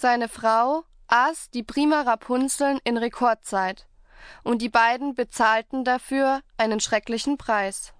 Seine Frau aß die prima Rapunzeln in Rekordzeit, und die beiden bezahlten dafür einen schrecklichen Preis.